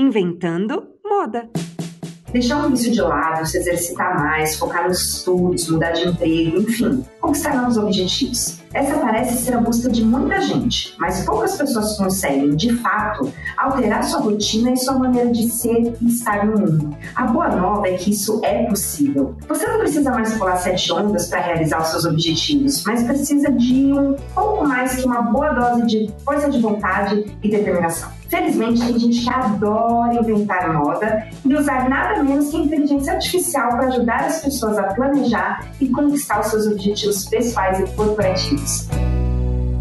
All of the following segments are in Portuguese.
Inventando Moda. Deixar o vício de lado, se exercitar mais, focar nos estudos, mudar de emprego, enfim, conquistar novos objetivos. Essa parece ser a busca de muita gente, mas poucas pessoas conseguem, de fato, alterar sua rotina e sua maneira de ser e estar no mundo. A boa nova é que isso é possível. Você não precisa mais pular sete ondas para realizar os seus objetivos, mas precisa de um pouco mais que uma boa dose de força de vontade e determinação. Felizmente, tem gente que adora inventar moda e usar nada menos que inteligência artificial para ajudar as pessoas a planejar e conquistar os seus objetivos pessoais e corporativos.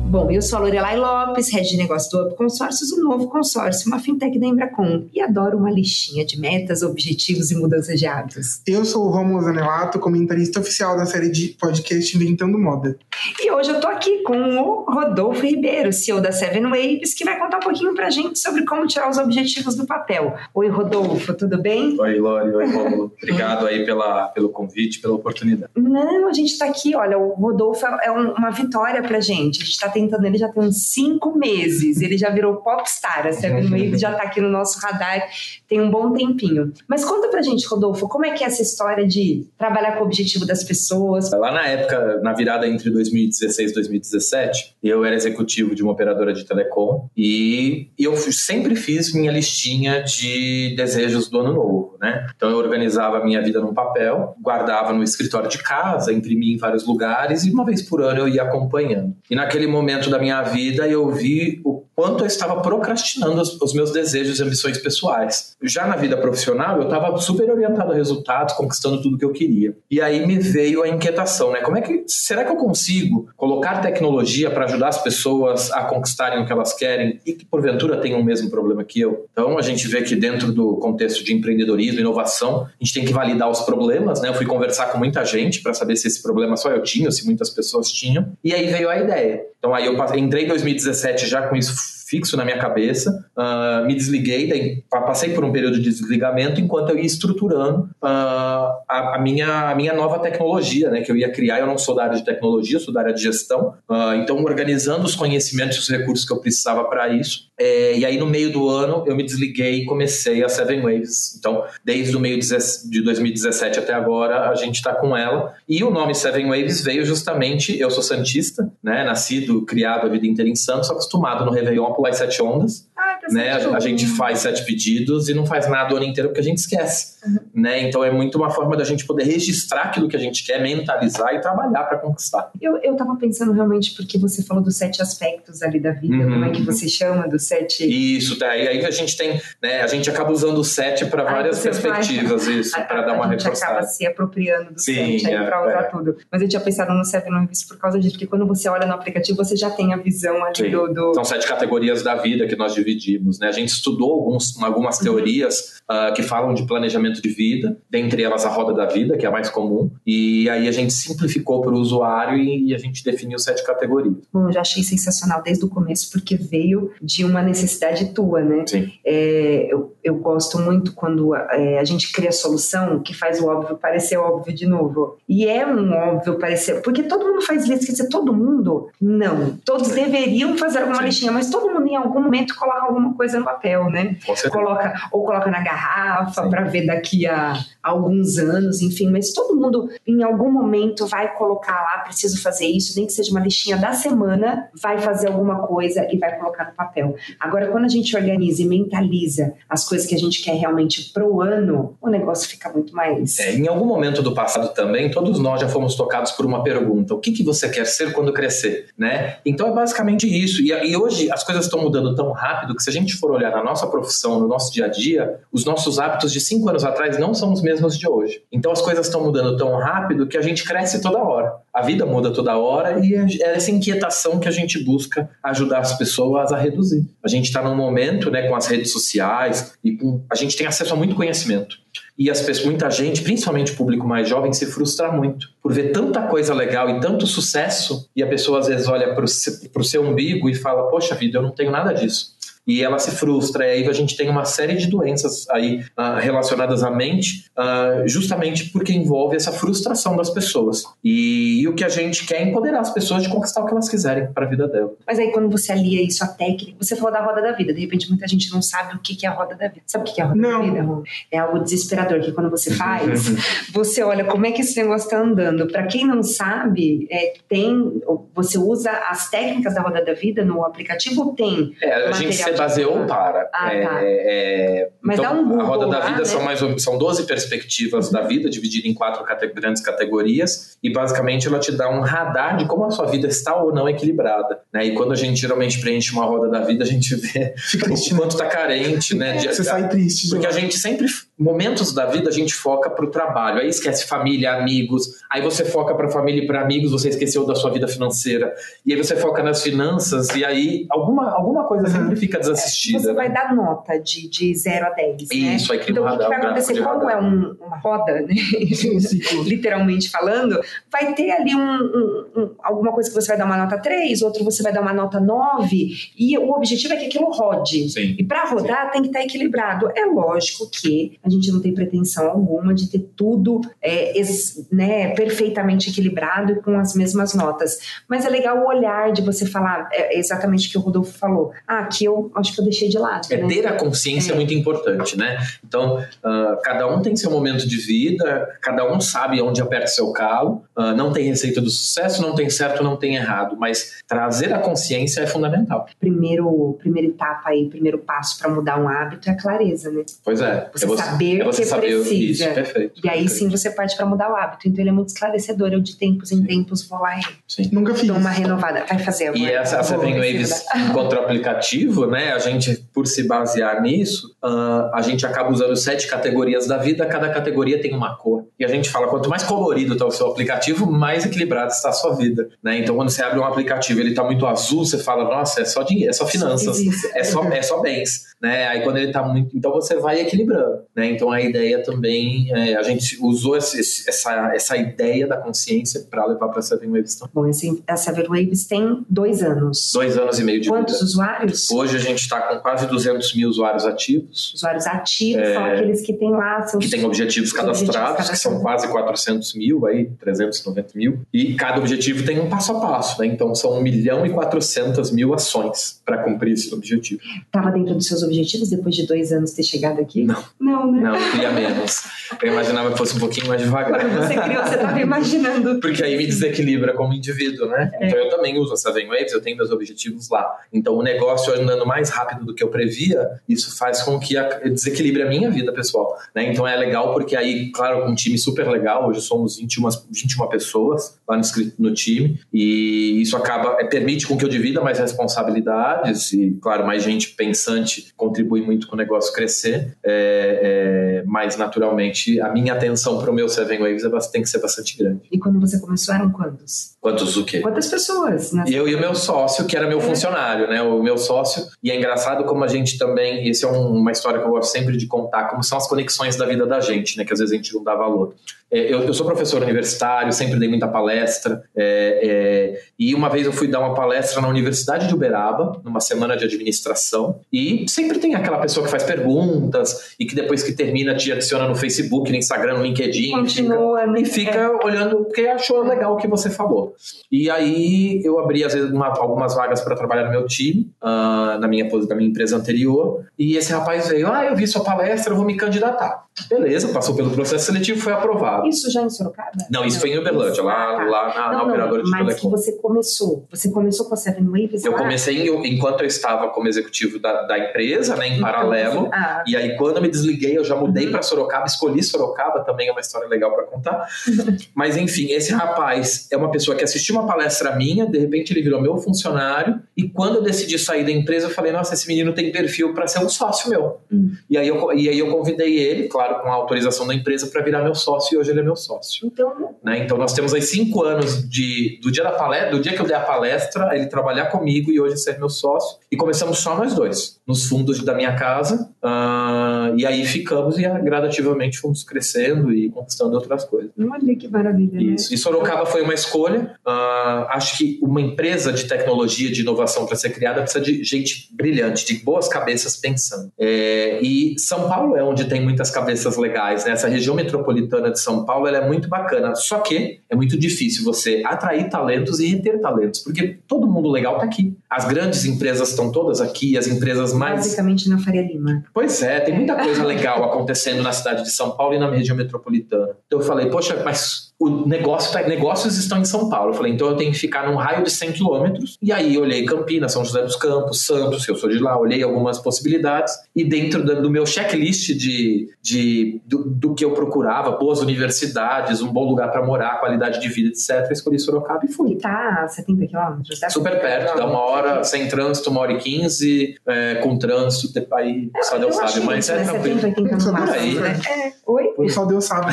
Bom, eu sou a Lorelai Lopes, head de negócio do Up Consórcios, o novo consórcio, uma fintech da Embracom, e adoro uma listinha de metas, objetivos e mudanças de hábitos. Eu sou o Romulo Zanelato, comentarista oficial da série de podcast Inventando Moda. E hoje eu tô aqui com o Rodolfo Ribeiro, CEO da Seven Waves, que vai contar um pouquinho pra gente sobre como tirar os objetivos do papel. Oi, Rodolfo, tudo bem? Oi, Lori, oi, Romulo. Obrigado aí pela, pelo convite, pela oportunidade. Não, a gente tá aqui, olha, o Rodolfo é um, uma vitória pra gente. A gente tá tentando ele já tem uns cinco meses. Ele já virou popstar. A Seven Waves já tá aqui no nosso radar tem um bom tempinho. Mas conta pra gente, Rodolfo, como é que é essa história de trabalhar com o objetivo das pessoas? Lá na época, na virada entre 2016 e 2017, eu era executivo de uma operadora de telecom e eu sempre fiz minha listinha de desejos do ano novo, né? Então eu organizava a minha vida num papel, guardava no escritório de casa, imprimia em vários lugares e uma vez por ano eu ia acompanhando. E naquele momento da minha vida eu vi o quanto eu estava procrastinando os, os meus desejos e ambições pessoais. Já na vida profissional, eu estava super orientado a resultados, conquistando tudo que eu queria. E aí me veio a inquietação, né? Como é que será que eu consigo colocar tecnologia para ajudar as pessoas a conquistarem o que elas querem e que porventura tenham o mesmo problema que eu? Então a gente vê que dentro do contexto de empreendedorismo, inovação, a gente tem que validar os problemas, né? Eu fui conversar com muita gente para saber se esse problema só eu tinha, ou se muitas pessoas tinham. E aí veio a ideia. Então aí eu entrei em 2017 já com isso fixo na minha cabeça, uh, me desliguei, passei por um período de desligamento enquanto eu ia estruturando uh, a, a, minha, a minha nova tecnologia, né, que eu ia criar. Eu não sou da área de tecnologia, sou da área de gestão, uh, então organizando os conhecimentos e os recursos que eu precisava para isso. É, e aí no meio do ano eu me desliguei e comecei a Seven Waves. Então, desde o meio de 2017 até agora, a gente está com ela. E o nome Seven Waves veio justamente, eu sou santista, né, nascido, criado a vida inteira em Santos, acostumado no Réveillon pular sete ondas. Tá né? A, gente faz sete pedidos e não faz nada o ano inteiro porque a gente esquece. Uhum. Né? Então é muito uma forma da gente poder registrar aquilo que a gente quer, mentalizar e trabalhar para conquistar. Eu, eu tava pensando realmente porque você falou dos sete aspectos ali da vida, uhum. como é que você chama dos sete. Isso, tá. E aí a gente tem, né? A gente acaba usando o sete para várias perspectivas, faz... isso, para dar uma reforçada. A gente reforçada. acaba se apropriando do Sim, sete é, para usar é. tudo. Mas eu tinha pensado no Seven Waves por causa disso, porque quando você olha no aplicativo, você já tem a visão ali do, do. São sete categorias da vida que nós dividimos. Né? A gente estudou alguns, algumas uhum. teorias uh, que falam de planejamento de vida, dentre elas a roda da vida, que é a mais comum, e aí a gente simplificou para o usuário e, e, a gente definiu sete categorias. Bom, eu já achei sensacional desde o começo, porque veio de uma necessidade tua, né? Sim. É, eu, eu gosto muito quando é, a gente cria solução que faz o óbvio parecer óbvio de novo. E é um óbvio parecer, porque todo mundo faz lista, quer dizer, todo mundo? Não. Todos deveriam fazer alguma Sim. listinha, mas todo mundo em algum momento coloca alguma coisa no papel, né? Coloca, ou coloca na garrafa para ver daqui a alguns anos, enfim, mas todo mundo em algum momento vai colocar lá, preciso fazer isso, nem que seja uma listinha da semana, vai fazer alguma coisa e vai colocar no papel. Agora, quando a gente organiza e mentaliza as coisas que a gente quer realmente pro ano, o negócio fica muito mais. É, em algum momento do passado também, todos nós já fomos tocados por uma pergunta: o que, que você quer ser quando crescer? Né? Então é basicamente isso. E, e hoje as coisas estão mudando tão rápido que se a gente for olhar na nossa profissão, no nosso dia a dia, os nossos hábitos de cinco anos atrás não são os mesmos de hoje. Então as coisas estão mudando tão rápido que a gente cresce toda hora. A vida muda toda hora e é essa inquietação que a gente busca ajudar as pessoas a reduzir. A gente está num momento, né, com as redes sociais e com, a gente tem acesso a muito conhecimento. E as pessoas, muita gente, principalmente o público mais jovem, se frustra muito por ver tanta coisa legal e tanto sucesso, e a pessoa às vezes olha para o seu umbigo e fala: Poxa vida, eu não tenho nada disso. E ela se frustra. E aí a gente tem uma série de doenças aí uh, relacionadas à mente, uh, justamente porque envolve essa frustração das pessoas. E, e, o que a gente quer é empoderar as pessoas de conquistar o que elas quiserem para a vida delas. Mas aí quando você alia isso à técnica, você falou da roda da vida. De repente muita gente não sabe o que é a roda da vida. Sabe o que é a roda não. da vida, amor? É algo desesperador que quando você faz, você olha como é que esse negócio está andando. Para quem não sabe, é, tem você usa as técnicas da roda da vida no aplicativo tem. É, a gente se baseou para. Ah, é, tá. é, Mas então, dá um Google, A roda da lá, vida né? são mais são 12 perspectivas da vida, dividida em quatro cate grandes categorias, e basicamente ela te dá um radar de como a sua vida está ou não equilibrada. Né? E quando a gente geralmente preenche uma roda da vida, a gente vê o quanto está carente, né? De, Você sai triste. Porque a gente sempre, momentos da vida, a gente foca para o trabalho, aí esquece família, amigos, aí você foca para família e para amigos, você esqueceu da sua vida financeira, e aí você foca nas finanças, e aí alguma, alguma coisa uhum. sempre fica desassistida. Você né? vai dar nota de, de 0 a 10. Isso, né? aí cria Então, um o que, que vai acontecer? Como é um, uma roda, né? literalmente falando, vai ter ali um, um, um, alguma coisa que você vai dar uma nota 3, outro você vai dar uma nota 9, e o objetivo é que aquilo rode. Sim. E para rodar Sim. tem que estar equilibrado. É lógico que a gente não tem pretensão alguma de ter tudo é, ex, né, perfeitamente equilibrado e com as mesmas notas. Mas é legal o olhar de você falar é exatamente o que o Rodolfo falou. Ah, aqui eu acho que eu deixei de lado. É né? ter a consciência é. muito importante, né? Então, uh, cada um tem seu momento de vida, cada um sabe onde aperta seu calo. Uh, não tem receita do sucesso, não tem certo, não tem errado, mas trazer a consciência é fundamental. Primeiro, primeira etapa aí, primeiro passo para mudar um hábito é a clareza, né? Pois é. Você, é você saber é você que saber precisa. Isso, perfeito. E aí perfeito. sim você parte para mudar o hábito. Então ele é muito esclarecedor. Eu de tempos em sim. tempos vou lá e sim. Nunca fiz. dou uma renovada. Vai fazer agora. E essa, a Seven Waves encontra o aplicativo, né? A gente, por se basear nisso, uh, a gente acaba usando sete categorias da vida, cada categoria tem uma cor. E a gente fala, quanto mais colorido está o seu aplicativo, mais equilibrado está a sua vida. Né? Então, quando você abre um aplicativo ele está muito azul, você fala, nossa, é só dinheiro, é só finanças, é só, é só bens. Né? Aí quando ele está muito. Então você vai equilibrando. Né? Então a ideia também, é, a gente usou esse, essa, essa ideia da consciência para levar para a Seven Waves também. Bom, a Seven Waves tem dois anos. Dois anos e meio de Quantos vida. usuários? Hoje a gente está com quase 200 mil usuários ativos. Usuários ativos é, são aqueles que têm lá seus. Que têm objetivos cadastrados, objetivos que são quase 400 mil, aí 390 mil. E cada objetivo tem um passo a passo, né? Então são 1 milhão e 400 mil ações para cumprir esse objetivo. Estava dentro dos seus objetivos depois de dois anos ter chegado aqui? Não. Não, né? Não, eu queria menos. Eu imaginava que fosse um pouquinho mais devagar. Quando você criou, você estava imaginando. Porque aí me desequilibra como indivíduo, né? É. Então eu também uso a Seven Waves, eu tenho meus objetivos lá. Então o negócio andando mais rápido do que eu previa, isso faz com que desequilibre a minha vida pessoal. Né? Então é legal porque aí, claro, com um time super legal, hoje somos 21, 21 pessoas lá no, no time, e isso acaba, é, permite com que eu divida mais responsabilidades e, claro, mais gente pensante contribui muito com o negócio crescer, é, é, mas naturalmente a minha atenção para o meu Seven Waves é, tem que ser bastante grande. E quando você começou eram quantos? Quantos o quê? Quantas pessoas? Né? Eu e o meu sócio, que era meu funcionário, né? O meu sócio, e é engraçado como a gente também, esse é um, uma história que eu gosto sempre de contar, como são as conexões da vida da gente, né? Que às vezes a gente não dá valor. É, eu, eu, sou professor universitário, sempre dei muita palestra, é, é, e uma vez eu fui dar uma palestra na Universidade de Uberaba, numa semana de administração, e sempre tem aquela pessoa que faz perguntas e que depois que termina te adiciona no Facebook, no Instagram, no LinkedIn, Continua, fica, né? e fica olhando porque achou legal o que você falou. E aí eu abri às vezes uma, algumas vagas para trabalhar no meu time, uh, na, minha, na minha empresa anterior, e esse rapaz veio, ah, eu vi sua palestra, eu vou me candidatar. Beleza, passou pelo processo seletivo, foi aprovado. Isso já em Sorocaba? Não, isso não. foi em Uberlândia, lá, tá. lá na, não, na operadora de mas Telecom. que você começou. Você começou com a Seven Waves Eu lá? comecei enquanto eu estava como executivo da, da empresa, né, em Então, paralelo. ah. E aí, quando eu me desliguei, eu já mudei Uhum. para Sorocaba, escolhi Sorocaba, também é uma história legal para contar. Mas enfim, esse rapaz é uma pessoa que assistiu uma palestra minha, de repente ele virou meu funcionário, e quando eu decidi sair da empresa, eu falei: nossa, esse menino tem perfil para ser um sócio meu. Hum. E, aí eu, e aí eu convidei ele, claro, com a autorização da empresa, para virar meu sócio, e hoje ele é meu sócio. Então, Né? Então nós temos aí cinco anos de, do dia da palestra, do dia que eu dei a palestra, ele trabalhar comigo e hoje ser meu sócio. E começamos só nós dois, nos fundos da minha casa. Uh, e aí ficamos e gradativamente fomos crescendo e conquistando outras coisas. Olha que maravilha. Isso. Né? E Sorocaba foi uma escolha. Uh, acho que uma empresa de tecnologia, de inovação para ser criada precisa de gente brilhante, de boas cabeças pensando. É, e São Paulo é onde tem muitas cabeças legais. Né? Essa região metropolitana de São Paulo é muito bacana. Só que é muito difícil você atrair talentos e reter talentos, porque todo mundo legal está aqui. As grandes empresas estão todas aqui, as empresas mais. Basicamente na Faria Lima. Pois é, tem muita coisa legal acontecendo na cidade de São Paulo e na região metropolitana. Então eu falei, poxa, mas o negócio tá, negócios estão em São Paulo. Eu falei, então eu tenho que ficar num raio de 100 quilômetros. E aí olhei Campinas, São José dos Campos, Santos, eu sou de lá, olhei algumas possibilidades. E dentro do meu checklist de, de, do, do que eu procurava, boas universidades, um bom lugar para morar, qualidade de vida, etc., escolhi Sorocaba e fui. E tá a 70 quilômetros? Tá Super perto, dá uma hora, sem trânsito, uma hora e quinze, é, com trânsito, aí é, só Deus sabe, mas é tranquilo. 70, 80 no por aí. Né? É. Oi? Só Deus sabe.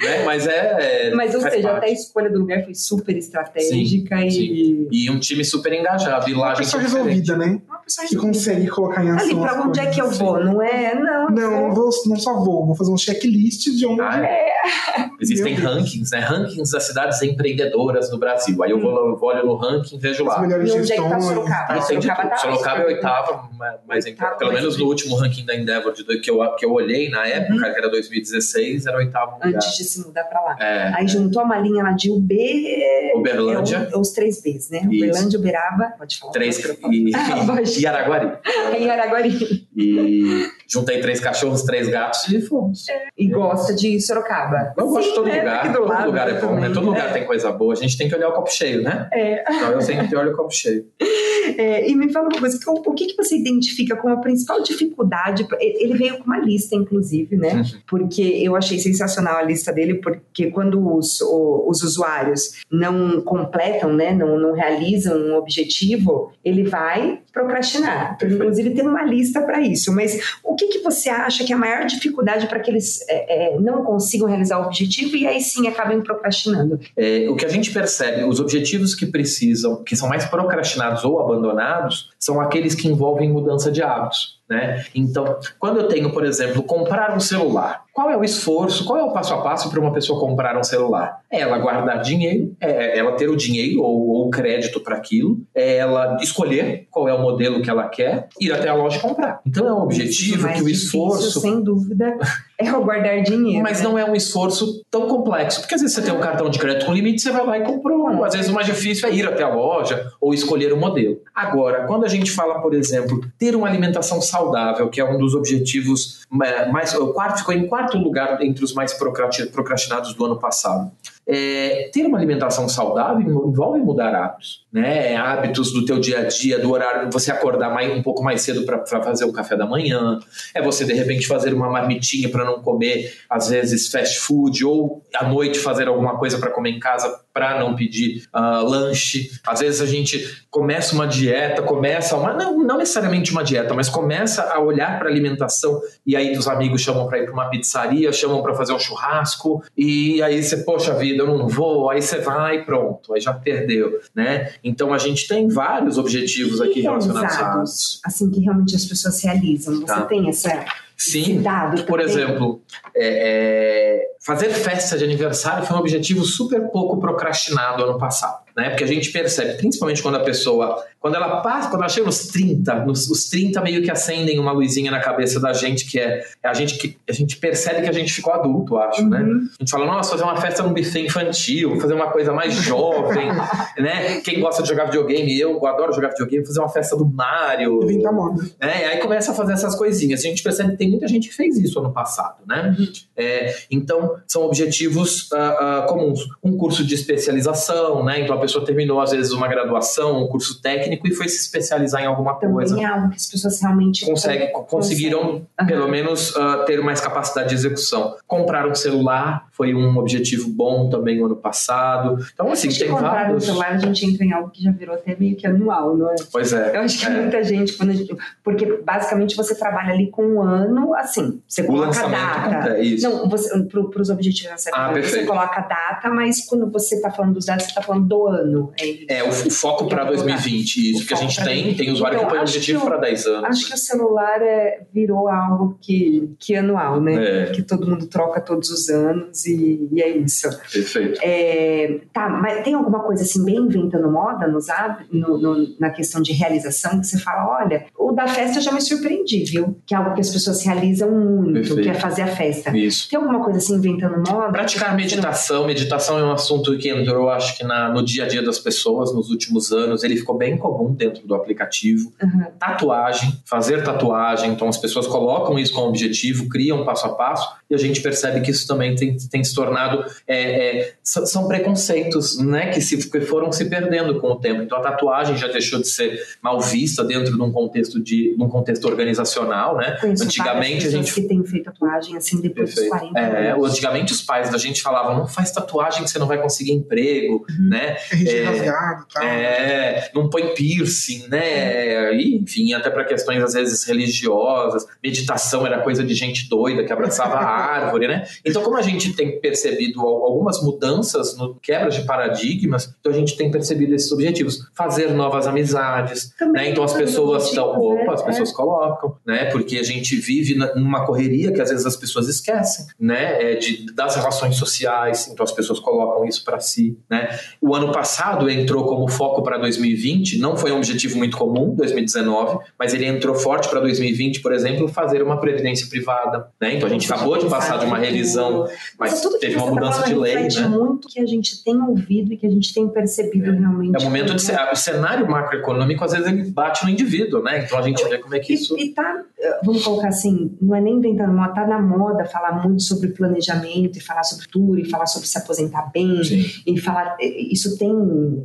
né? Mas é. Mas, ou seja, parte. até a escolha do lugar foi super estratégica sim, e. Sim. E um time super engajado. E lá uma a gente pessoa é resolvida, né? Uma pessoa Que consegue colocar em ação. Ali, pra onde é que eu vou? Não é? Não. Não, não, vou, não só vou, vou fazer um checklist de onde. Ah, é. Existem Meu rankings, né? Rankings das cidades empreendedoras no Brasil. Aí eu vou, eu vou olho no ranking e vejo lá. E onde é que tá. Sorocaba? E de Sorocaba tá Sorocaba é oitava, mas Oitava, pelo mas menos no último ranking da Endeavor de, do- que, eu, que eu olhei na época, que era 2016, era oitavo lugar. Antes de se mudar pra lá. É, Aí juntou uma linha lá de UB. é, Uberlândia. É os três Bs, né? Isso. Uberlândia, Uberaba. Pode falar. três e, pode. e Araguari. Em Araguari. E juntei três cachorros, três gatos e fomos. E gosta de Sorocaba. Eu gosto de todo né? lugar. Do Todo lado lugar é bom, né? Todo lugar É. tem coisa boa. A gente tem que olhar o copo cheio, né? É. Então eu sempre olho o copo cheio. É, e me fala uma coisa, o, o que, que você identifica como a principal dificuldade? Ele veio com uma lista, inclusive, né? Uhum. Porque eu achei sensacional a lista dele, porque quando os, o- os usuários não completam, né, não, não realizam um objetivo, ele vai procrastinar. Ele, Perfeito. inclusive, tem uma lista para isso. Mas o que, que você acha que é a maior dificuldade para que eles é, é, não consigam realizar o objetivo e aí sim acabem procrastinando? É, o que a gente percebe, os objetivos que precisam, que são mais procrastinados ou abandonados, são aqueles que envolvem mudança de hábitos. Né? Então, quando eu tenho, por exemplo, comprar um celular, qual é o esforço, qual é o passo a passo para uma pessoa comprar um celular? É ela guardar dinheiro, é ela ter o dinheiro ou, o crédito para aquilo, é ela escolher qual é o modelo que ela quer, ir até a loja comprar. Então é um objetivo que o difícil, esforço sem dúvida, é o guardar dinheiro. mas né? não é um esforço tão complexo, porque às vezes você tem um cartão de crédito com limite, você vai lá e comprou. Às vezes o mais difícil é ir até a loja ou escolher o modelo. Agora, quando a gente fala, por exemplo, ter uma alimentação saudável, que é um dos objetivos eh, mais. O quarto ficou em quarto lugar entre os mais procrasti- procrastinados do ano passado. É, ter uma alimentação saudável envolve mudar hábitos, né? Hábitos do teu dia a dia, do horário, você acordar mais, um pouco mais cedo para fazer o café da manhã, é você de repente fazer uma marmitinha para não comer às vezes fast food ou à noite fazer alguma coisa para comer em casa para não pedir ah, lanche. Às vezes a gente começa uma dieta, começa uma não, não necessariamente uma dieta, mas começa a olhar para alimentação e aí os amigos chamam para ir para uma pizzaria, chamam para fazer um churrasco e aí você poxa vida, eu não vou, aí você vai e pronto, aí já perdeu, né? Então a gente tem vários objetivos aqui relacionados a assim, que realmente as pessoas realizam. Você Tá. tem essa, Sim, dado Por também? exemplo, é, é, fazer festa de aniversário foi um objetivo super pouco procrastinado ano passado, né? Porque a gente percebe, principalmente quando a pessoa, quando ela passa, quando ela chega nos 30, nos, os 30 meio que acendem uma luzinha na cabeça da gente, que é, é a gente que a gente percebe que a gente ficou adulto, acho, né? Uhum. A gente fala, nossa, fazer uma festa num buffet infantil, fazer uma coisa mais jovem, né? Quem gosta de jogar videogame, eu adoro jogar videogame, fazer uma festa do Mario, né? E aí começa a fazer essas coisinhas. A gente percebe que tem muita gente que fez isso ano passado, né? É, então, são objetivos ah, ah, comuns. Um curso de especialização, né? Então, a pessoa terminou, às vezes, uma graduação, um curso técnico e foi se especializar em alguma coisa. Também é algo que as pessoas realmente Consegue, conseguiram, Aham. pelo menos, ah, ter mais capacidade de execução. Comprar um celular foi um objetivo bom também no ano passado. Então, assim, tem comprar um vários. celular, a gente entra em algo que já virou até meio que anual, não é? Pois é. Eu acho que É. muita gente, quando a gente- porque basicamente você trabalha ali com um ano, assim, você O coloca a lançamento data. acontece, isso. Não, você, pro, pros objetivos da Ah, você coloca a data, mas quando você está falando dos dados, você está falando do ano. É, é o, o foco para 2020, isso que a gente tem, tem usuário então, que põe objetivo para 10 anos. Acho que o celular é, virou algo que, que é anual, né? É. Que todo mundo troca todos os anos e, e é isso. Perfeito. É, tá, mas tem alguma coisa assim bem inventando moda nos, no, no, na questão de realização que você fala, olha, o da festa eu já me surpreendi, viu? Que é algo que as pessoas realizam muito, Perfeito. que é fazer a festa. Isso. Tem alguma coisa assim inventando moda? Praticar meditação. Meditação é um assunto que entrou, acho que na, no dia a dia das pessoas nos últimos anos. Ele ficou bem comum dentro do aplicativo. Uhum. Tatuagem, fazer tatuagem. Então as pessoas colocam isso como objetivo, criam passo a passo e a gente percebe que isso também tem, tem se tornado é, é, são preconceitos né, que, se, que foram se perdendo com o tempo. Então a tatuagem já deixou de ser mal vista dentro de um contexto de um contexto organizacional, né? Conheço antigamente a gente que tem feito tatuagem assim depois Perfeito. dos 40 é, anos. Antigamente os pais da gente falavam não faz tatuagem que você não vai conseguir emprego, uhum. né? É, rasgado, tá? é, não põe piercing, né? E, enfim, até para questões às vezes religiosas, meditação era coisa de gente doida que abraçava a árvore, né? Então como a gente tem percebido algumas mudanças no quebra de paradigmas, então a gente tem percebido esses objetivos, fazer novas amizades, Também né? Então as pessoas estão, opa, as pessoas é. colocam, né? Porque a gente vive numa correria que às vezes as pessoas esquecem, né? É de, das relações sociais, então as pessoas colocam isso para si, né? O ano passado entrou como foco para 2020, não foi um objetivo muito comum, 2019, mas ele entrou forte para 2020, por exemplo, fazer uma previdência privada, né? Então a gente acabou de passar de uma revisão, mas teve uma tá mudança de lei, né? muito que a gente tem ouvido e que a gente tem percebido realmente. É o momento de o cenário macroeconômico às vezes ele bate no indivíduo, né? Então a gente vê como é que isso. E, e tá, vamos colocar assim, não é nem inventando moda, tá na moda falar muito sobre planejamento e falar sobre tudo e falar sobre se aposentar bem Sim. e falar. Isso tem,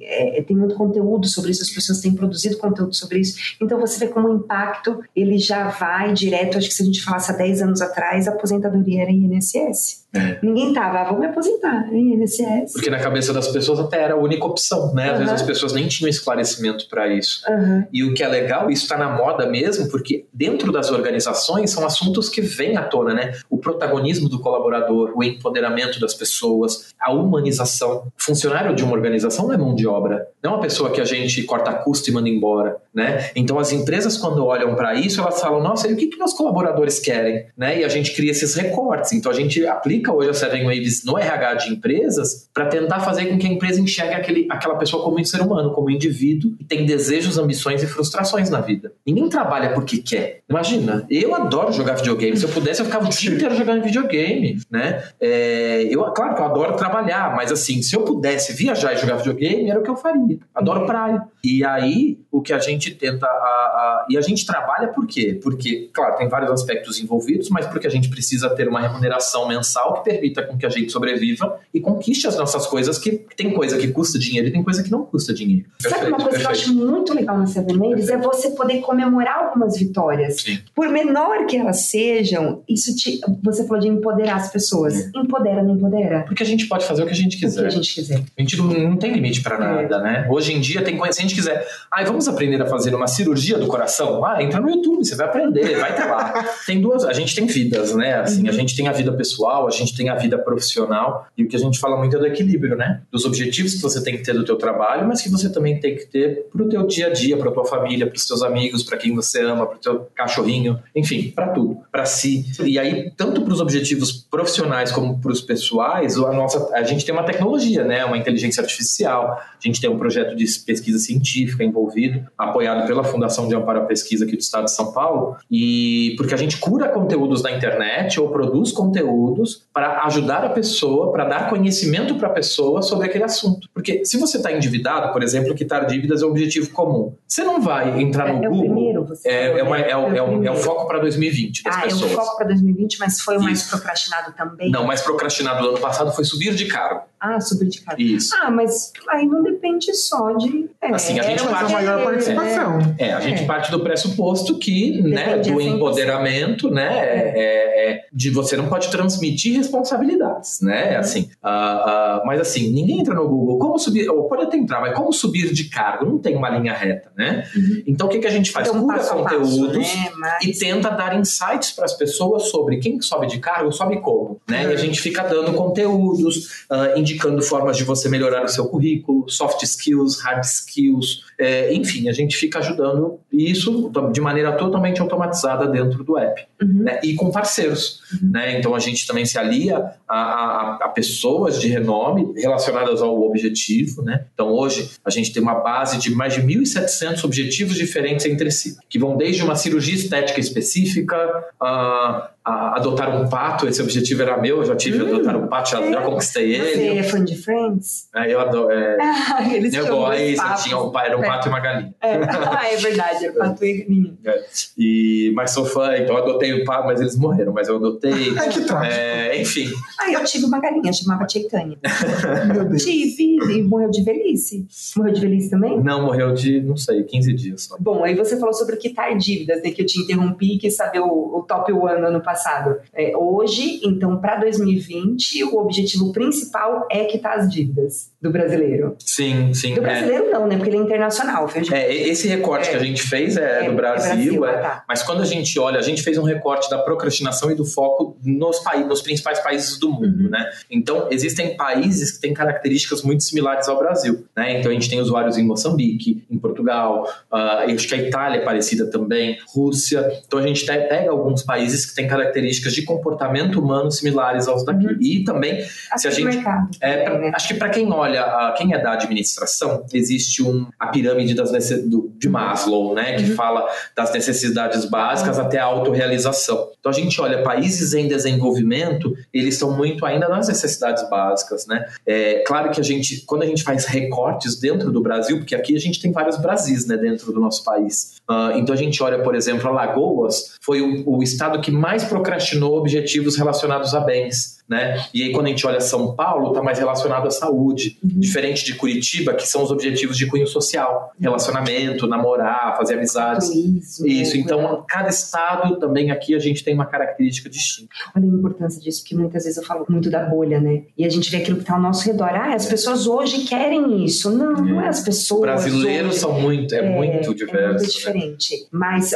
é, tem muito conteúdo sobre isso, as pessoas têm produzido conteúdo sobre isso. Então você vê como o impacto ele já vai direto. Acho que se a gente falasse há 10 anos atrás, a aposentadoria era INSS. É. Ninguém tava, ah, vou me aposentar em INSS. Porque na cabeça das pessoas até era a única opção, né? Às uhum. vezes as pessoas nem tinham esclarecimento para isso. Uhum. E o que é legal, isso está na moda mesmo, porque dentro das organizações são assuntos que vêm à tona, né? O protagonismo do colaborador, o empoderamento das pessoas, a humanização. Funcionário de uma organização não é mão de obra, não é uma pessoa que a gente corta custo e manda embora, né? Então as empresas quando olham para isso, elas falam: "Nossa, e o que que meus colaboradores querem?", né? E a gente cria esses recortes. Então a gente aplica hoje a Seven Waves no RH de empresas para tentar fazer com que a empresa enxergue aquele, aquela pessoa como um ser humano, como um indivíduo que tem desejos, ambições e frustrações na vida. Ninguém trabalha porque quer. Imagina, eu adoro jogar videogame. Se eu pudesse, eu ficava o dia inteiro jogando videogame, né? É, eu, claro que eu adoro trabalhar, mas assim, se eu pudesse viajar e jogar videogame, era o que eu faria. Adoro praia. E aí, o que a gente tenta. A, a, e a gente trabalha por quê? Porque, claro, tem vários aspectos envolvidos, mas porque a gente precisa ter uma remuneração mensal que permita com que a gente sobreviva e conquiste as nossas coisas, que tem coisa que custa dinheiro e tem coisa que não custa dinheiro. Perfeito, Sabe uma coisa perfeito. que eu acho muito legal na Seven Ladies? É você poder comemorar algumas vitórias. Sim. Por menor que elas sejam, isso te, você falou de empoderar as pessoas. Sim. Empodera, não empodera? Porque a gente pode fazer o que a gente quiser. O que a gente quiser. A gente não, não tem limite para nada, é. né? Hoje em dia tem coisa, se a gente quiser, ai, ah, vamos aprender a fazer uma cirurgia do coração? Ah, entra no YouTube, você vai aprender, vai ter lá. tem duas, a gente tem vidas, né? Assim, uhum. a gente tem a vida pessoal, a gente tem a vida profissional e o que a gente fala muito é do equilíbrio, né? Dos objetivos que você tem que ter do teu trabalho, mas que você também tem que ter pro teu dia a dia, pra tua família, pros teus amigos, para quem você ama, pro teu cachorrinho, enfim, para tudo, para si. E aí, tanto para os objetivos profissionais como para os pessoais, a nossa a gente tem uma tecnologia, né? Uma inteligência artificial, a gente tem um projeto de pesquisa científica envolvido, apoiado pela Fundação de Amparo à Pesquisa aqui do Estado de São Paulo, e porque a gente cura conteúdos na internet ou produz conteúdos para ajudar a pessoa, para dar conhecimento para a pessoa sobre aquele assunto. Porque se você está endividado, por exemplo, quitar dívidas é um objetivo comum. Você não vai entrar no é, Google. É o primeiro, você é, é, uma, é, é, o, é, o, foco para 2020 das ah, pessoas. É o foco para 2020, mas foi o mais Isso. procrastinado também? Não, mais procrastinado do ano passado foi subir de cargo. Ah, subir de cargo. Isso. Ah, mas aí não depende só de. É, assim, a gente parte a maior participação. É, a gente parte do pressuposto que, né, do empoderamento, né, é, de você não pode transmitir responsabilidades, né? Assim, uh, uh, mas assim, ninguém entra no Google, como subir, ou pode até entrar, mas como subir de cargo? Não tem uma linha reta, né? Uhum. Então o que, que a gente faz? Então, Cura conteúdos né? mas... e tenta dar insights para as pessoas sobre quem sobe de cargo, sobe como, né? Uhum. E a gente fica dando conteúdos, uh, indicando formas de você melhorar o seu currículo, soft skills, hard skills, é, enfim, a gente fica ajudando isso de maneira totalmente automatizada dentro do app uhum. né? e com parceiros. Uhum. Né? Então a gente também se alia a, a, a, pessoas de renome relacionadas ao objetivo. Né? Então hoje a gente tem uma base de mais de 1.700 objetivos diferentes entre si, que vão desde uma cirurgia estética específica a a adotar um pato, esse objetivo era meu, eu já tive hum, adotar um pato, já, é. já conquistei ele. Você é fã de Friends? É, eu adoro. É, ah, eles eu gosto, tinha um, era um é. pato e uma galinha. É. Ah, é verdade, pato e galinha. É. E, mas sou fã, então adotei o um pato, mas eles morreram, mas eu adotei. Ai, que trágico. É, enfim. Ah, eu tive uma galinha, chamava Chaitanya. Meu Deus. Tive, e morreu de velhice. Morreu de velhice também? Não, morreu de, não sei, 15 dias só. Bom, aí você falou sobre quitar dívidas, né, que eu te interrompi e quis saber o, o top one ano passado. É, hoje, então, para 2020, o objetivo principal é quitar as dívidas do brasileiro. Sim, sim. Do brasileiro é. não, né? Porque ele é internacional. É, esse recorte é. que a gente fez é, é do Brasil, Brasil tá. mas quando a gente olha, a gente fez um recorte da procrastinação e do foco nos, países, nos principais países do mundo, uhum. né? Então, existem países que têm características muito similares ao Brasil, né? Então, a gente tem usuários em Moçambique, em Portugal, uh, acho que a Itália é parecida também, Rússia. Então, a gente pega alguns países que têm características de comportamento humano similares aos daqui. Uhum. E também, acho se a gente. É, pra, né? Acho que para quem olha, quem é da administração, existe um, a pirâmide das do, de Maslow, né? Que uhum. fala das necessidades básicas até a autorrealização. Então a gente olha, países em desenvolvimento, eles estão muito ainda nas necessidades básicas, né? É claro que a gente, quando a gente faz recortes dentro do Brasil, porque aqui a gente tem vários Brasis, né, dentro do nosso país. Uh, então a gente olha, por exemplo, Alagoas foi o, o estado que mais procrastinou objetivos relacionados a bens né? E aí quando a gente olha São Paulo, está mais relacionado à saúde, uhum. diferente de Curitiba, que são os objetivos de cunho social, relacionamento, namorar, fazer amizades. Isso. Isso. Então, cada estado também aqui a gente tem uma característica distinta. Olha a importância disso, porque muitas vezes eu falo muito da bolha, né? E a gente vê aquilo que está ao nosso redor. Ah, as pessoas hoje querem isso. Não, é. não é as pessoas. Brasileiros hoje. são muito, é, é muito diverso. É muito né? diferente. Né? Mas,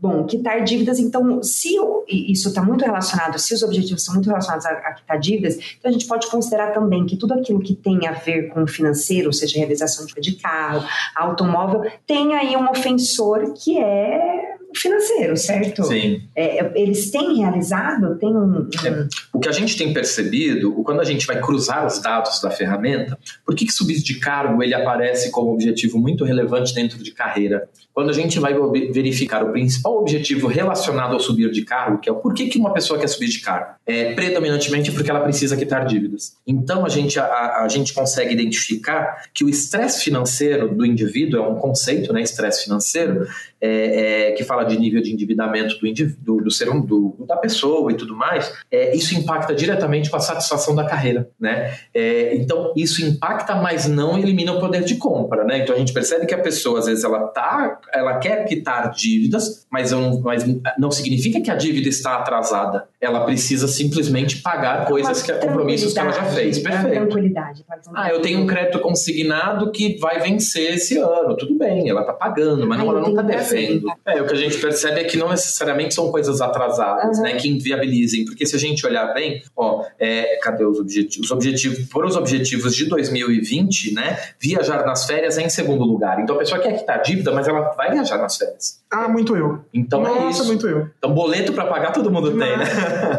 bom, quitar dívidas, então, se isso está muito relacionado, se os objetivos são muito relacionados a quitar dívidas, então a gente pode considerar também que tudo aquilo que tem a ver com o financeiro, seja realização de carro, automóvel, tem aí um ofensor que é financeiro, certo? Sim. É, eles têm realizado, tem um. É, o que a gente tem percebido, quando a gente vai cruzar os dados da ferramenta, por que, que subir de cargo ele aparece como objetivo muito relevante dentro de carreira? Quando a gente vai verificar o principal objetivo relacionado ao subir de cargo, que é o porquê que uma pessoa quer subir de cargo, é predominantemente porque ela precisa quitar dívidas. Então a gente, a, a gente consegue identificar que o estresse financeiro do indivíduo é um conceito, né? Estresse financeiro, é, é, que fala de nível de endividamento do, do, do ser do, da pessoa e tudo mais, é, isso impacta diretamente com a satisfação da carreira, né? É, então isso impacta, mas não elimina o poder de compra, né? Então a gente percebe que a pessoa às vezes ela tá, ela quer quitar dívidas, mas, não, mas não significa que a dívida está atrasada. Ela precisa simplesmente pagar coisas que compromissos que ela já fez. Perfeito. Tranquilidade. Ah, eu tenho um crédito consignado que vai vencer esse ano. Tudo bem, ela está pagando, mas não, ela não está devendo. É, o que a gente percebe é que não necessariamente são coisas atrasadas, uhum. né, que inviabilizem, porque se a gente olhar bem, ó, é, cadê os objetivos? Os objetivos, por os objetivos de 2020, né, viajar nas férias é em segundo lugar. Então a pessoa quer quitar dívida, mas ela vai viajar nas férias. Ah, muito eu. Então é Nossa, é isso. muito eu. Então boleto para pagar todo mundo tem, né?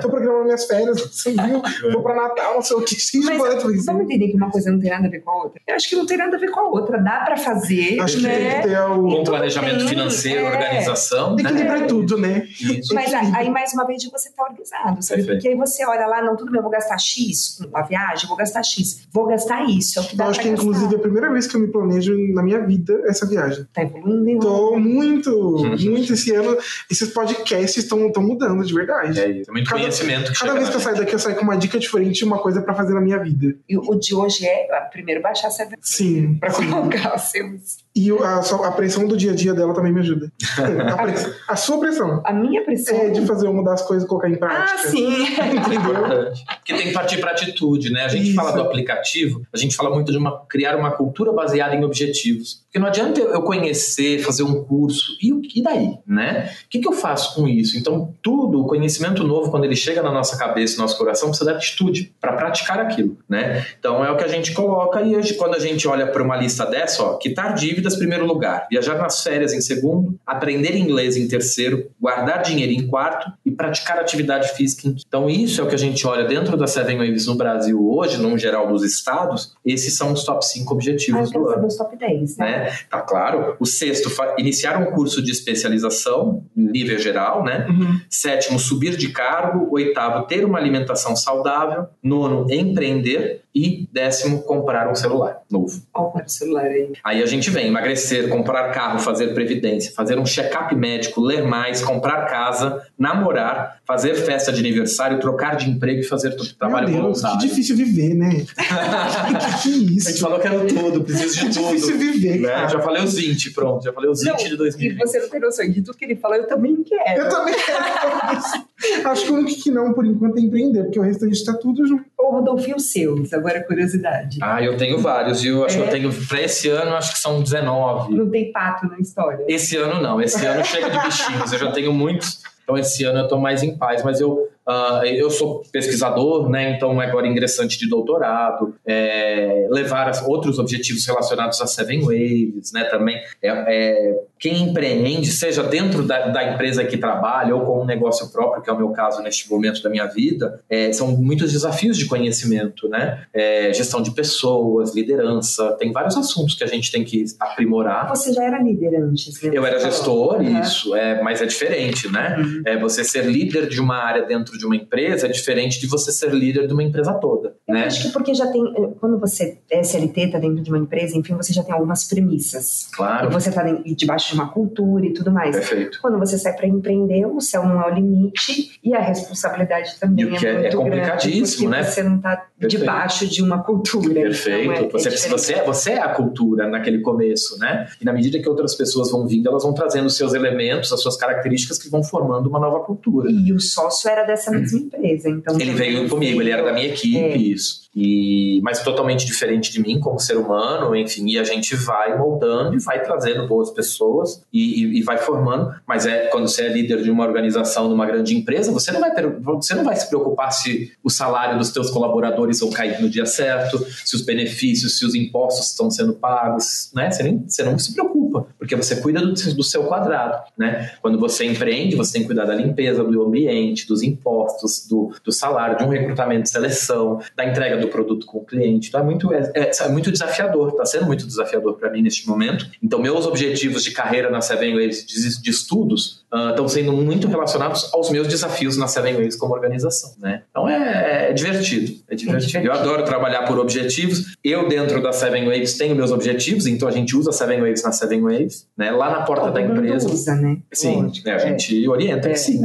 Tô programando minhas férias, você viu? Vou pra Natal, não sei o que, sim, mas, boleto. Vamos entender que uma coisa não tem nada a ver com a outra? Eu acho que não tem nada a ver com a outra. Dá para fazer, Acho né? que tem que ter o... Com planejamento financeiro financeiro, é. organização. Equilibrar né? tudo, né? Isso. Mas aí, mais uma vez, você está organizado, sabe? Perfeito. Porque aí você olha lá, não, tudo bem, eu vou gastar X com a viagem, vou gastar X, vou gastar isso. É o que dá eu acho que, gastar. inclusive, é a primeira vez que eu me planejo na minha vida essa viagem. Tá evoluindo, hein? Tô muito. Muito esse ano. Esses podcasts estão mudando de verdade. É isso. É muito Cada- conhecimento que Cada chega vez que eu saio daqui, eu saio com uma dica diferente e uma coisa pra fazer na minha vida. E o de hoje é ah, primeiro baixar a Seven Sim. para sim. colocar os seus. E a, a pressão do dia a dia dela também me ajuda. A, press- a sua pressão A minha pressão. é de fazer eu mudar as coisas e colocar em ah, prática. sim. Entendeu? Porque tem que partir para atitude, né? A gente Isso. fala do aplicativo, a gente fala muito de uma, criar uma cultura baseada em objetivos. Porque não adianta eu conhecer, fazer um curso, e, o- e daí, né? O que, que eu faço com isso? Então, tudo, o conhecimento novo, quando ele chega na nossa cabeça, no nosso coração, precisa de atitude para praticar aquilo, né? Então, é o que a gente coloca, e hoje, quando a gente olha para uma lista dessa, ó, quitar dívidas, primeiro lugar, viajar nas férias em segundo, aprender inglês em terceiro, guardar dinheiro em quarto e praticar atividade física em quinto. Então, isso é o que a gente olha dentro da Seven Waves no Brasil hoje, no geral dos estados, esses são os top 5 Ah, objetivos do ano os top 10, né? né? Tá claro. O sexto, iniciar um curso de especialização, nível geral, né? Uhum. Sétimo, subir de cargo. Oitavo, ter uma alimentação saudável. Nono, empreender. E décimo, comprar um celular novo. Olha o celular aí. Aí a gente vem emagrecer, comprar carro, fazer previdência, fazer um check-up médico, ler mais, comprar casa, namorar, fazer festa de aniversário, trocar de emprego e fazer trabalho Meu Deus, voluntário. que difícil viver, né? que, que A gente isso? falou que era o tudo, preciso Que de tudo. difícil viver, Né? cara. Já falei os 20, pronto. Já falei os 20 Não, de E 2020. você não tem noção de tudo que ele fala, eu também quero. Eu também quero isso. Acho que o único que não, por enquanto, é empreender, porque o restante tá tudo junto. Ô, Rodolfo, e os seus? Agora, curiosidade. Ah, eu tenho vários, viu? Acho É? que eu tenho. Pra esse ano, acho que são 19. Não tem pato na história. Esse ano não, esse ano chega de bichinhos, eu já tenho muitos. Então esse ano eu tô mais em paz, mas eu, ah, eu sou pesquisador, né? Então agora ingressante de doutorado, é, levar outros objetivos relacionados a Seven Waves, né? Também é, é, quem empreende, seja dentro da, da empresa que trabalha ou com um negócio próprio, que é o meu caso neste momento da minha vida, é, são muitos desafios de conhecimento, né? É, gestão de pessoas, liderança, tem vários assuntos que a gente tem que aprimorar. Você já era líder antes, né? Eu era gestor. Aham. isso, é, mas é diferente, né? Uhum. É, você ser líder de uma área dentro de uma empresa é diferente de você ser líder de uma empresa toda, Eu né? acho que porque já tem. Quando você é SLT, tá dentro de uma empresa, enfim, você já tem algumas premissas. E Claro, você tá dentro- debaixo de uma cultura e tudo mais. perfeito. Quando você sai para empreender, o céu não é o limite e a responsabilidade também E o é que é- muito é complicadíssimo, grande, né? porque Você não tá Perfeito. debaixo de uma cultura. Perfeito. Então é- é você, diferente. você, é, você é a cultura naquele começo, né? E na medida que outras pessoas vão vindo, elas vão trazendo os seus elementos, as suas características que vão formando uma nova cultura. E o sócio era dessa mesma empresa, então Ele veio comigo, ele era da minha equipe, É. isso. E, mas totalmente diferente de mim como ser humano, enfim, e a gente vai moldando e vai trazendo boas pessoas e, e- e vai formando. Mas é quando você é líder de uma organização, de uma grande empresa, você não vai ter, você não vai se preocupar se o salário dos teus colaboradores vão cair no dia certo, se os benefícios, se os impostos estão sendo pagos, né? Você, nem, você não se preocupa, porque você cuida do, do seu quadrado, né? Quando você empreende, você tem que cuidar da limpeza do ambiente, dos impostos, do, do salário, de um recrutamento de seleção, da entrega do produto com o cliente. Então é muito, é, é- é muito desafiador, está sendo muito desafiador para mim neste momento. Então, meus objetivos de carreira na Seven Waves de, de estudos ah, estão sendo muito relacionados aos meus desafios na Seven Waves como organização. Né? Então é, é divertido, é divertido. divertido. Eu adoro trabalhar por objetivos. Eu, dentro da Seven Waves, tenho meus objetivos, então a gente usa Seven Waves na Seven Waves, né? lá na porta Todo da empresa. usa, né? Sim, Lógico, né, a é. gente orienta que É. sim.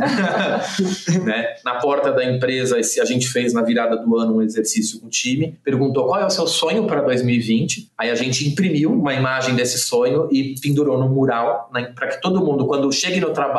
né? Na porta da empresa, a gente fez na virada do ano um exercício com o time, perguntou qual é o seu sonho para 2020. Aí a gente imprimiu uma imagem desse sonho e pendurou no mural, né, para que todo mundo, quando chegue no trabalho,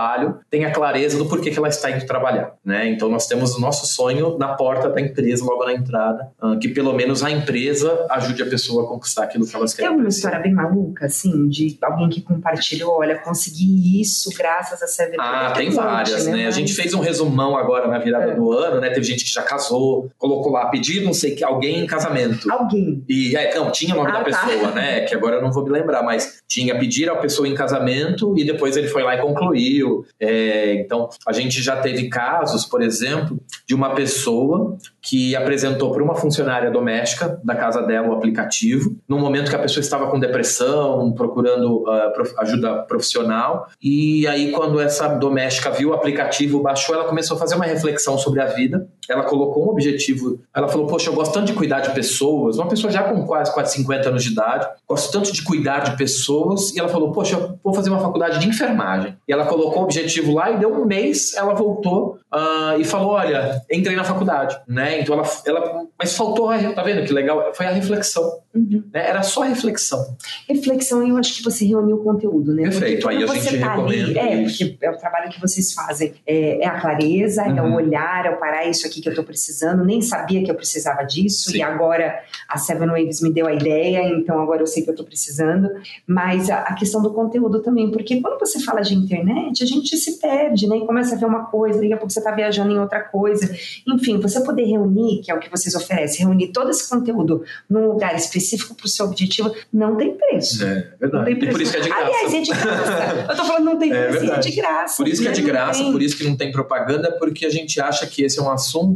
tenha clareza do porquê que ela está indo trabalhar. Né? Então nós temos o nosso sonho na porta da empresa, logo na entrada, ah, que pelo menos a empresa ajude a pessoa a conquistar aquilo que elas Tem querem. uma pra si. história bem maluca, assim, de alguém que compartilhou, olha, consegui isso graças a Seven Ah, tem monte, várias, né? A Mas- gente fez um resumão agora na virada É. do ano, né? Teve gente que já casou, colocou lá, pedir não sei que alguém em casamento. Alguém. E é, não, tinha o nome Ah, da tá. pessoa, né? Que agora eu não vou me lembrar, mas tinha pedir ao pessoa em casamento e depois ele foi lá e concluiu. É, então, a gente já teve casos, por exemplo, de uma pessoa que apresentou para uma funcionária doméstica da casa dela o aplicativo, no momento que a pessoa estava com depressão, procurando uh, ajuda profissional, e aí quando essa doméstica viu o aplicativo, baixou, ela começou a fazer uma reflexão sobre a vida, ela colocou um objetivo, ela falou, poxa, eu gosto tanto de cuidar de pessoas, uma pessoa já com quase, quase 50 anos de idade, gosto tanto de cuidar de pessoas, e ela falou, poxa, eu vou fazer uma faculdade de enfermagem. E ela colocou o objetivo lá e deu um mês, ela voltou uh, e falou, olha, entrei na faculdade, né? Então ela, ela mas faltou, tá vendo que legal? Foi a reflexão. Uhum. Né? Era só reflexão. Reflexão, eu acho que você reuniu o conteúdo, né? Perfeito, aí a gente tá recomenda. Ali, é, porque é o trabalho que vocês fazem. É, é a clareza, uhum. é o uhum. olhar, é o parar isso aqui que eu estou precisando. Nem sabia que eu precisava disso, Sim. e agora a Seven Waves me deu a ideia, então agora eu sei que eu estou precisando. Mas a, a, questão do conteúdo também, porque quando você fala de internet, a gente se perde, né? E começa a ver uma coisa, daqui a pouco você está viajando em outra coisa. Enfim, você poder reunir, que é o que vocês oferecem, reunir todo esse conteúdo num lugar específico para o seu objetivo, não tem preço. É verdade. Preço. E por isso que é de graça. Aliás, é de graça. Eu tô falando não tem é preço, é, é de graça. Por isso que é de graça, por isso que não tem propaganda, porque a gente acha que esse é um assunto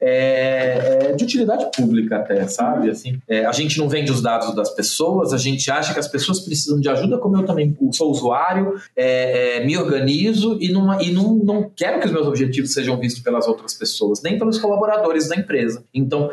é, é de utilidade pública até, sabe? Assim, é, a gente não vende os dados das pessoas, a gente acha que as pessoas precisam de ajuda, como eu também sou usuário, é, me organizo e, não, e não, não quero que os meus objetivos sejam vistos pelas outras pessoas, nem pelos colaboradores da empresa. Então,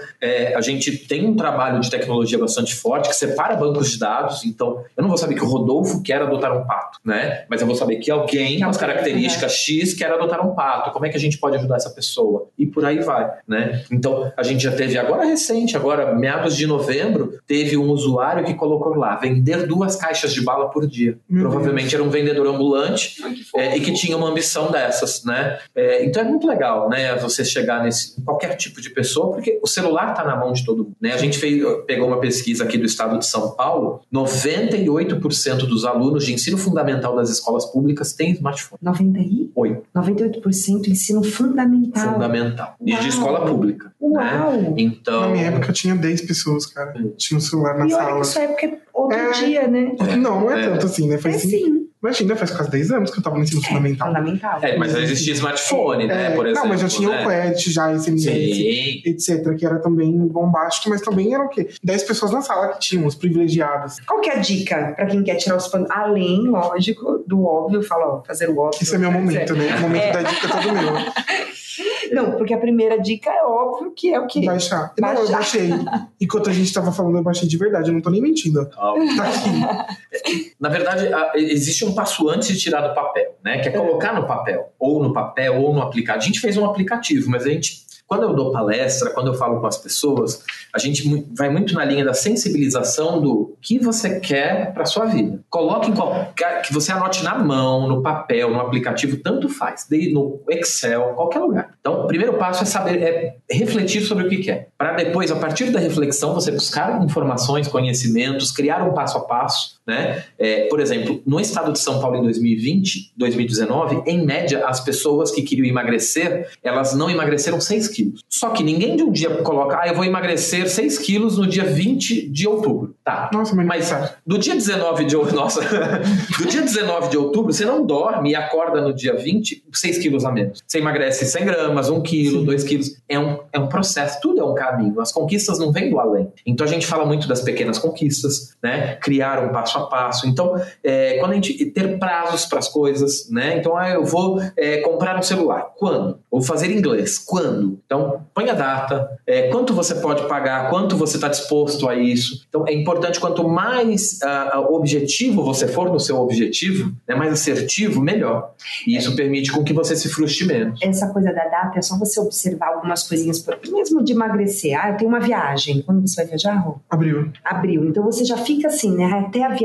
a gente tem um trabalho de tecnologia bastante forte, que separa bancos de dados. Então, eu não vou saber que o Rodolfo quer adotar um pato, né? Mas eu vou saber que alguém com as características? X quer adotar um pato. Como é que a gente pode ajudar essa pessoa? E por aí vai, né? Então, a gente já teve agora recente, agora meados de novembro, teve um usuário que colocou lá vender duas caixas de bala por dia. Meu Provavelmente Deus. era um vendedor ambulante que é, e que tinha uma ambição dessas, né? É, então é muito legal, né? Você chegar nesse qualquer tipo de pessoa, porque o celular está na mão de todo mundo, né? A gente fez, pegou uma pesquisa pesquisa aqui do estado de São Paulo, 98% dos alunos de ensino fundamental das escolas públicas têm smartphone. 98? 98% ensino fundamental. Fundamental. E de escola pública. Uau! Né? Então... Na minha época tinha 10 pessoas, cara. Tinha um celular na e sala. E olha que sua época é outro é... dia, né? Não, não é, é, tanto assim, né? Foi é assim. sim. Imagina, faz quase 10 anos que eu tava no ensino é, fundamental. Fundamental. É, mas já existia smartphone, né? É, por exemplo. Não, mas já tinha né? o QED, já SMS, Sim. etc., que era também bombástico, mas também era o quê? 10 pessoas na sala que tinham, os privilegiados. Qual que é a dica pra quem quer tirar os panos? Além, lógico, do óbvio, fala, ó, fazer o óbvio. Isso é meu momento, né? O momento é. da dica todo meu. Não, porque a primeira dica é óbvio que é o quê? Baixar. Baixar. Não, eu baixei. Enquanto a gente tava falando, eu baixei de verdade. Eu não tô nem mentindo. Oh. Tá aqui. Na verdade, existe um passo antes de tirar do papel, né? Que é colocar no papel. Ou no papel, ou no aplicativo. A gente fez um aplicativo, mas a gente quando eu dou palestra, quando eu falo com as pessoas, a gente vai muito na linha da sensibilização do que você quer para sua vida. Coloque em qualquer que você anote na mão, no papel, no aplicativo, tanto faz, no Excel, qualquer lugar. Então, o primeiro passo é saber é refletir sobre o que quer, para depois, a partir da reflexão, você buscar informações, conhecimentos, criar um passo a passo, né? É, por exemplo, no estado de São Paulo em 2020, 2019, em média, as pessoas que queriam emagrecer, elas não emagreceram 6 quilos. Só que ninguém de um dia coloca, ah, eu vou emagrecer 6 quilos no dia 20 de outubro. Tá. Nossa, mas do dia 19 de nossa, do dia 19 de outubro, você não dorme e acorda no dia 20, 6 quilos a menos. Você emagrece 100 gramas, 1 quilo, Sim. 2 quilos. É um, é um processo, tudo é um caminho. As conquistas não vêm do além. Então a gente fala muito das pequenas conquistas, né? Criar um passo a passo. Então, é, quando a gente ter prazos para as coisas, né? Então, ah, eu vou é, comprar um celular. Quando? Vou fazer inglês. Quando? Então, põe a data, é, quanto você pode pagar, quanto você está disposto a isso. Então, é importante, quanto mais uh, objetivo você for no seu objetivo, né, mais assertivo, melhor. E isso permite com que você se frustre menos. Essa coisa da data é só você observar algumas coisinhas, mesmo de emagrecer. Ah, eu tenho uma viagem. Quando você vai viajar, Rô? Abril. Abril. Então, você já fica assim, né? Até a viagem.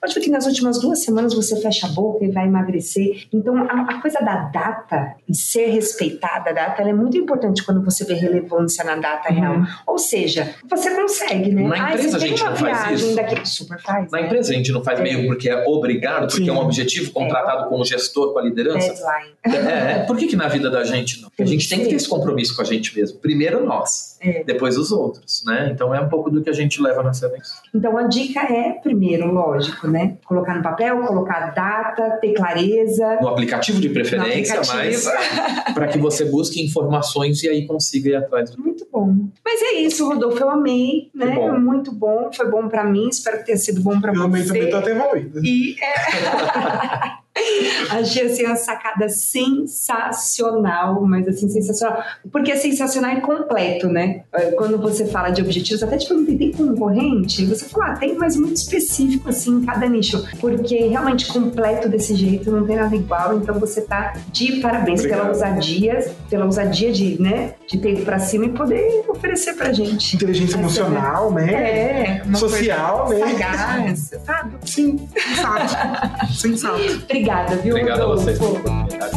Pode ver que nas últimas duas semanas você fecha a boca e vai emagrecer. Então, a, a coisa da data e ser respeitada, a data, é muito importante quando você vê relevância na data uhum. real. Ou seja, você consegue, né? Na empresa ah, a gente não faz isso. Daqui... Super faz. Na né? empresa a gente não faz é. meio porque é obrigado, porque Sim. é um objetivo contratado é. com o gestor, com a liderança. Deadline. É, é. por que, que na vida da gente não? Porque a gente tem que ter esse compromisso com a gente mesmo. Primeiro nós, é. depois os outros, né? Então é um pouco do que a gente leva nessa vez. Então a dica é, primeiro, lógico, né? Colocar no papel, colocar data, ter clareza. No aplicativo de preferência, mas para que você busque informações e aí consiga ir atrás do. Muito bom. Mas é isso, Rodolfo, eu amei, né? Bom. Muito bom, foi bom para mim, espero que tenha sido bom para você. Eu amei também, tô até evoluída. E é... Achei assim uma sacada sensacional, mas assim, sensacional. Porque é sensacional e completo, né? É, quando você fala de objetivos, até te perguntei, tem concorrente? Você fala, ah, tem, mas muito específico assim em cada nicho. Porque realmente completo desse jeito, não tem nada igual. Então você tá de parabéns Obrigado. pela ousadia, pela ousadia de, né, de ter ido pra cima e poder oferecer pra gente. Inteligência emocional, né? É. Social, né? Sagaz, sabe? Sim, sensato. sensato. Obrigada, viu? Obrigado a vocês pela oportunidade.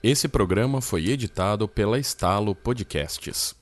Esse programa foi editado pela Estalo Podcasts.